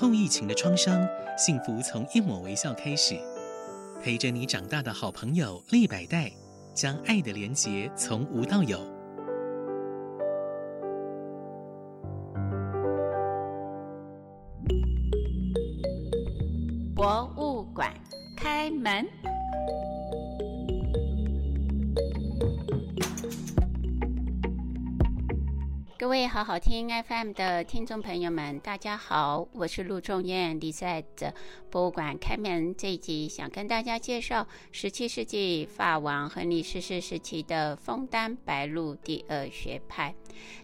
后疫情的创伤，幸福从一抹微笑开始。陪着你长大的好朋友立百代，将爱的连结从无到有。博物馆开门。各位好好听 FM 的听众朋友们，大家好，我是陆仲燕。李在的博物馆开门这一集，想跟大家介绍十七世纪法王亨利四世时期的枫丹白露第二学派。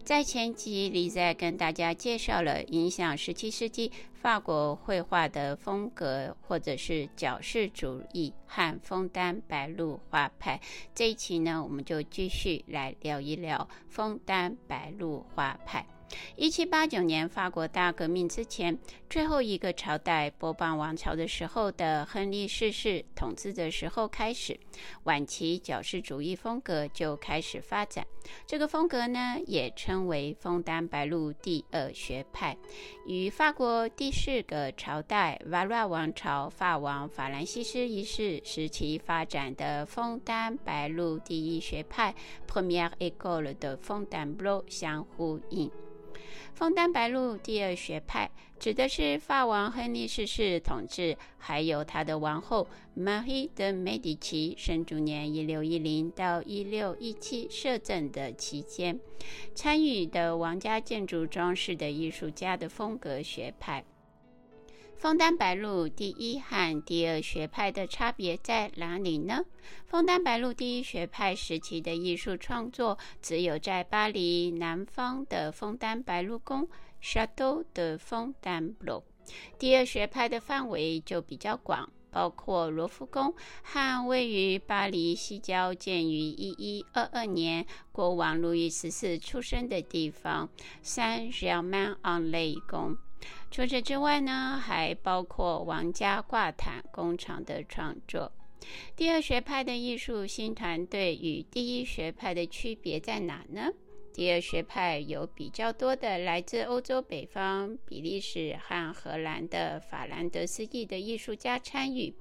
在前集，里在跟大家介绍了影响十七世纪法国绘画的风格，或者是矫饰主义和枫丹白露画派。这一期呢，我们就继续来聊一聊枫丹白露画派。一七八九年，法国大革命之前最后一个朝代——波旁王朝的时候的亨利四世统治的时候开始，晚期矫饰主义风格就开始发展。这个风格呢，也称为枫丹白露第二学派。与法国第四个朝代——瓦拉王朝法王法兰西斯一世时期发展的枫丹白露第一学派 （Première École de f o n d a n b l e a u 相呼应。枫丹白露第二学派指的是法王亨利四世统治，还有他的王后玛丽的美第奇生卒年一六一零到一六一七摄政的期间，参与的王家建筑装饰的艺术家的风格学派。枫丹白露第一和第二学派的差别在哪里呢？枫丹白露第一学派时期的艺术创作，只有在巴黎南方的枫丹白露宫 （Château de f o n t a i n b l e。第二学派的范围就比较广，包括罗浮宫和位于巴黎西郊、建于一一二二年国王路易十四出生的地方 ——Saint-Germain-en-Laye 宫。除此之外呢，还包括王家挂毯工厂的创作。第二学派的艺术新团队与第一学派的区别在哪呢？第二学派有比较多的来自欧洲北方、比利时和荷兰的法兰德斯裔的艺术家参与，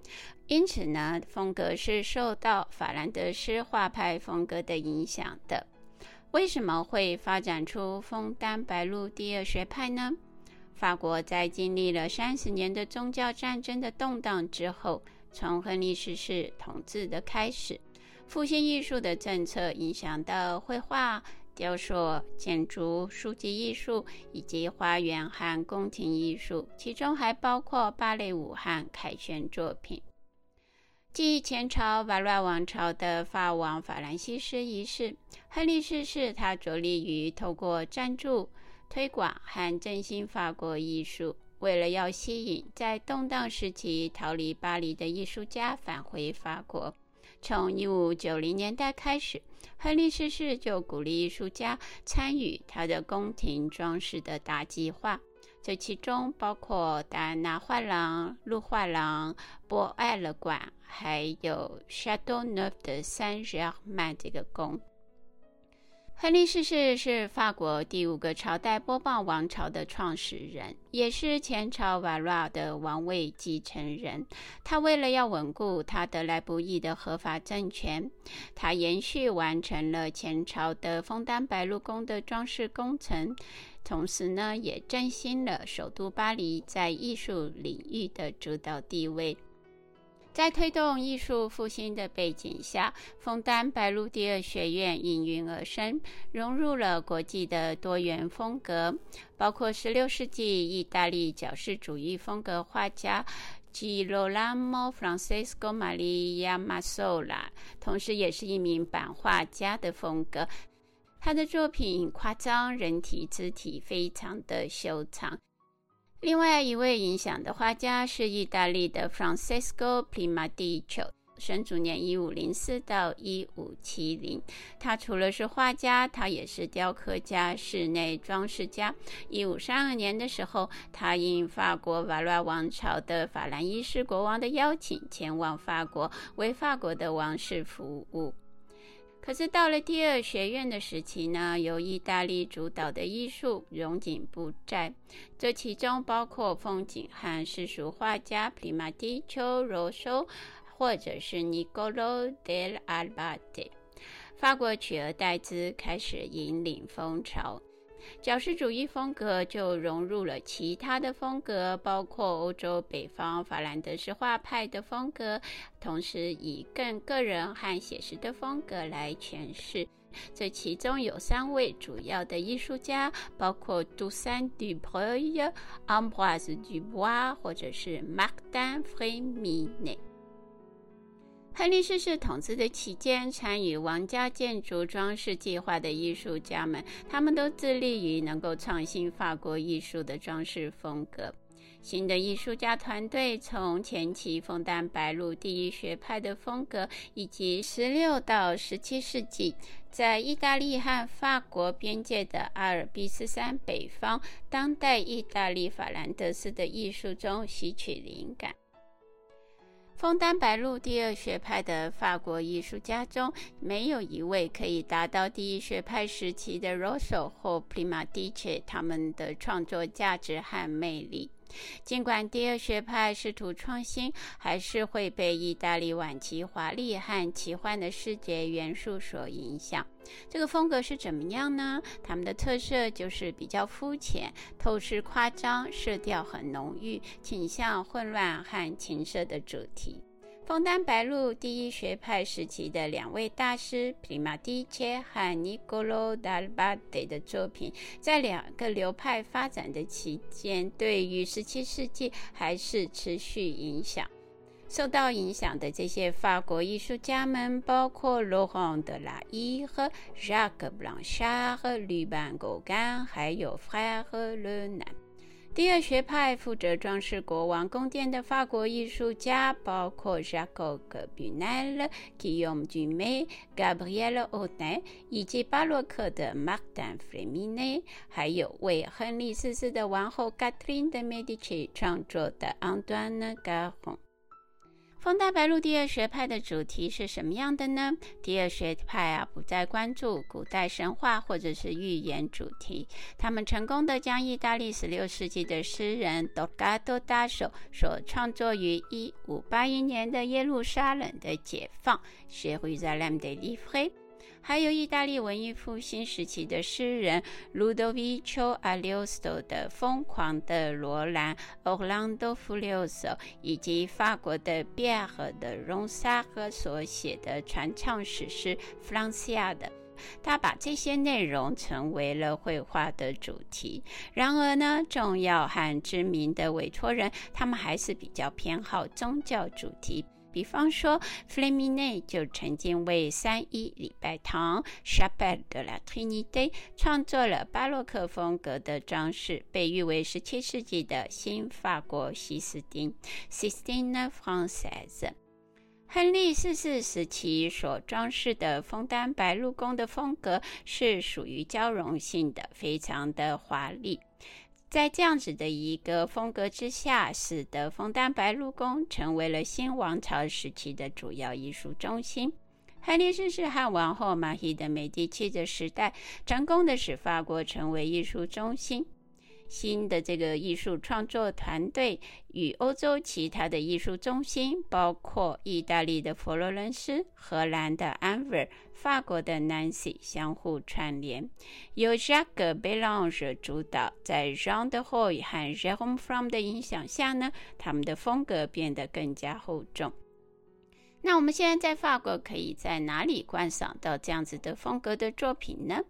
因此呢，风格是受到法兰德斯画派风格的影响的。为什么会发展出枫丹白露第二学派呢？法国在经历了三十年的宗教战争的动荡之后，从亨利四世统治的开始，复兴艺术的政策影响到绘画、雕塑、建筑、书籍艺术以及花园和宫廷艺术，其中还包括芭蕾舞和凯旋作品。继前朝瓦罗瓦王朝的法王法兰西斯一世，亨利四世他着力于透过赞助。推广和振兴法国艺术，为了要吸引在动荡时期逃离巴黎的艺术家返回法国，从一五九零年代开始，亨利四世就鼓励艺术家参与他的宫廷装饰的大计划，这其中包括戴安娜画廊、路画廊、博爱乐馆，还有 Chateau Neuf de Saint-Germain 这个宫。亨利四世是法国第五个朝代波旁王朝的创始人，也是前朝瓦拉的王位继承人。他为了要稳固他得来不易的合法政权，他延续完成了前朝的枫丹白露宫的装饰工程，同时呢，也振兴了首都巴黎在艺术领域的主导地位。在推动艺术复兴的背景下，枫丹白露第二学院应运而生，融入了国际的多元风格，包括16世纪意大利矫饰主义风格画家 Girolamo Francesco Maria Mazzola，同时也是一名版画家的风格。他的作品夸张人体肢体，非常的修长。另外一位影响的画家是意大利的 Francesco Primadiccio，生卒年一五零四到一五七零。他除了是画家，他也是雕刻家、室内装饰家。一五三二年的时候，他应法国瓦拉王朝的法兰伊斯国王的邀请，前往法国为法国的王室服务。可是到了第二学院的时期呢，由意大利主导的艺术融景不再，这其中包括风景和世俗画家普里马蒂丘、罗索，或者是尼古罗·德阿巴蒂。法国取而代之，开始引领风潮。矫饰主义风格就融入了其他的风格，包括欧洲北方法兰德斯画派的风格，同时以更个人和写实的风格来诠释。这其中有三位主要的艺术家，包括杜桑·杜普瑞、昂布拉斯·杜布瓦，或者是马克丹·弗雷米内。亨利四世统治的期间，参与王家建筑装饰计划的艺术家们，他们都致力于能够创新法国艺术的装饰风格。新的艺术家团队从前期枫丹白露第一学派的风格，以及十六到十七世纪在意大利和法国边界的阿尔卑斯山北方当代意大利法兰德斯的艺术中吸取灵感。枫丹白露第二学派的法国艺术家中，没有一位可以达到第一学派时期的 Rosso 或 Primaticce 他们的创作价值和魅力。尽管第二学派试图创新，还是会被意大利晚期华丽和奇幻的视觉元素所影响。这个风格是怎么样呢？他们的特色就是比较肤浅、透视夸张、色调很浓郁、倾向混乱和情色的主题。枫丹白露第一学派时期的两位大师普利马蒂切和尼古罗·达尔巴德的作品，在两个流派发展的期间，对于十七世纪还是持续影响。受到影响的这些法国艺术家们，包括罗昂·德拉伊和扎克·布朗沙和吕班·戈干，还有弗莱和勒南。第二学派负责装饰国王宫殿的法国艺术家包括 Jacob Bunel、Guillaume Dumay、Gabriel Audin，以及巴洛克的 Martin Fréminet，还有为亨利四世的王后 Catherine de Medici 创作的 Antoine Garon。枫大白露第二学派的主题是什么样的呢？第二学派啊，不再关注古代神话或者是寓言主题，他们成功的将意大利十六世纪的诗人多加多大手所创作于一五八一年的耶路撒冷的解放，Jérusalem d e l i v r e 还有意大利文艺复兴时期的诗人 Ludovico Ariosto 的《疯狂的罗兰》（Orlando Furioso） 以及法国的比埃尔的荣萨赫所写的传唱史诗《弗朗西亚的》，他把这些内容成为了绘画的主题。然而呢，重要和知名的委托人，他们还是比较偏好宗教主题。比方说，弗雷米内就曾经为三一礼拜堂 （Chapelle de la Trinité） 创作了巴洛克风格的装饰，被誉为十七世纪的新法国西斯丁 （Sistine Française）。亨利四世时期所装饰的枫丹白露宫的风格是属于交融性的，非常的华丽。在这样子的一个风格之下，使得枫丹白露宫成为了新王朝时期的主要艺术中心。亨利四世和王后玛蒂的美第奇的时代，成功的使法国成为艺术中心。新的这个艺术创作团队与欧洲其他的艺术中心，包括意大利的佛罗伦斯、荷兰的安维尔、法国的南西相互串联，由 Jacques Belange 主导。在 Jean de Hoy 和 Jérôme Fromm 的影响下呢，他们的风格变得更加厚重。那我们现在在法国可以在哪里观赏到这样子的风格的作品呢？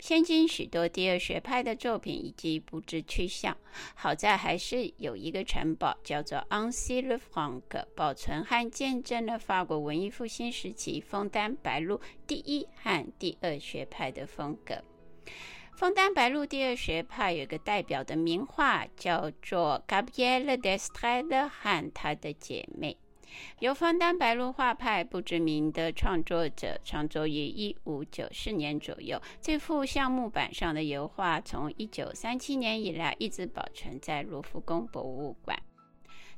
现今许多第二学派的作品以及布置去向，好在还是有一个城堡叫做 Annecy-le-Franc，保存和见证了法国文艺复兴时期枫丹白露第一和第二学派的风格。枫丹白露第二学派有个代表的名画叫做 Gabrielle d'Estrade 和她的姐妹。由枫丹白露画派不知名的创作者创作于一五九四年左右。这幅橡木板上的油画从一九三七年以来一直保存在卢浮宫博物馆。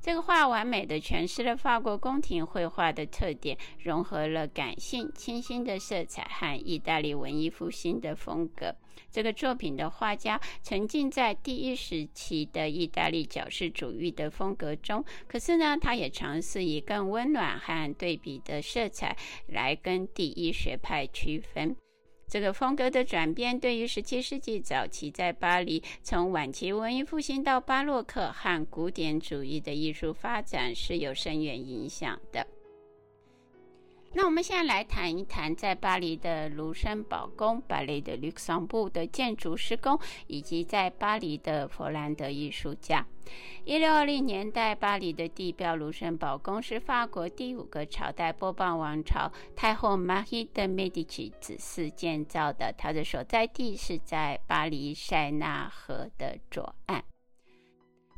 这个画完美的诠释了法国宫廷绘画的特点，融合了感性、清新的色彩和意大利文艺复兴的风格。这个作品的画家沉浸在第一时期的意大利矫饰主义的风格中，可是呢，他也尝试以更温暖和对比的色彩来跟第一学派区分。这个风格的转变，对于十七世纪早期在巴黎从晚期文艺复兴到巴洛克和古典主义的艺术发展是有深远影响的。那我们现在来谈一谈在巴黎的卢森堡宫 （Palais de Luxembourg） 的建筑施工，以及在巴黎的佛兰德艺术家。一六二零年代，巴黎的地标卢森堡宫是法国第五个朝代波旁王朝太后玛丽的美第奇子嗣建造的，它的所在地是在巴黎塞纳河的左岸。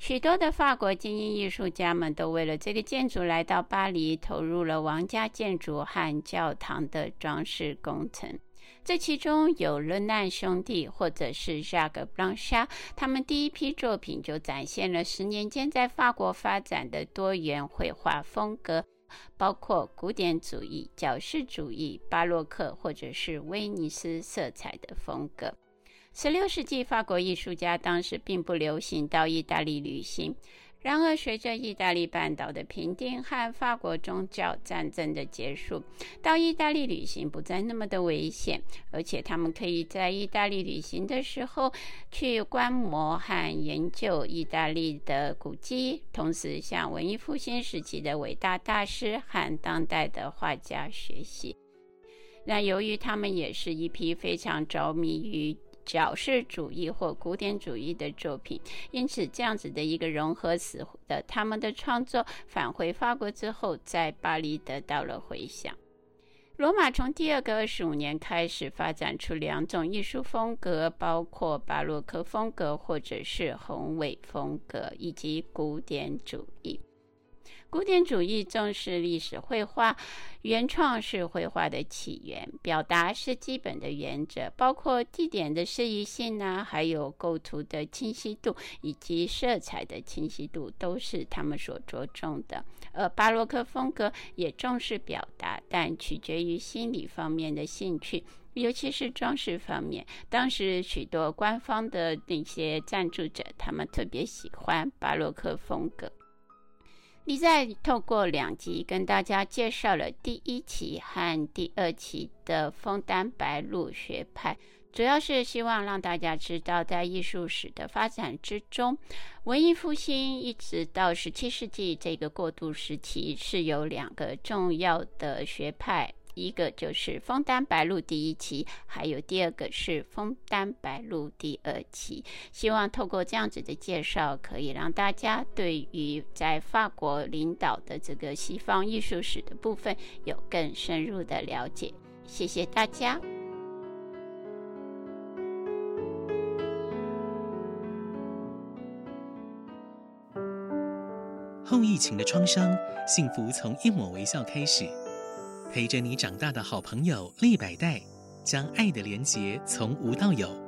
许多的法国精英艺术家们都为了这个建筑来到巴黎，投入了王家建筑和教堂的装饰工程。这其中有勒南兄弟或者是夏格·布朗沙，他们第一批作品就展现了十年间在法国发展的多元绘画风格，包括古典主义、矫饰主义、巴洛克或者是威尼斯色彩的风格。十六世纪，法国艺术家当时并不流行到意大利旅行。然而，随着意大利半岛的平定和法国宗教战争的结束，到意大利旅行不再那么的危险，而且他们可以在意大利旅行的时候去观摩和研究意大利的古迹，同时向文艺复兴时期的伟大大师和当代的画家学习。那由于他们也是一批非常着迷于矫饰主义或古典主义的作品，因此这样子的一个融合使得他们的创作返回法国之后，在巴黎得到了回响。罗马从第二个二十五年开始发展出两种艺术风格，包括巴洛克风格或者是宏伟风格，以及古典主义。古典主义重视历史绘画，原创是绘画的起源，表达是基本的原则，包括地点的适宜性啊，还有构图的清晰度以及色彩的清晰度，都是他们所着重的。而巴洛克风格也重视表达，但取决于心理方面的兴趣，尤其是装饰方面。当时许多官方的那些赞助者，他们特别喜欢巴洛克风格。你在透过两集跟大家介绍了第一期和第二期的枫丹白露学派，主要是希望让大家知道，在艺术史的发展之中，文艺复兴一直到十七世纪这个过渡时期，是有两个重要的学派。一个就是枫丹白露第一期，还有第二个是枫丹白露第二期。希望透过这样子的介绍，可以让大家对于在法国领导的这个西方艺术史的部分有更深入的了解。谢谢大家。后疫情的创伤，幸福从一抹微笑开始。陪着你长大的好朋友立百代，将爱的连结从无到有。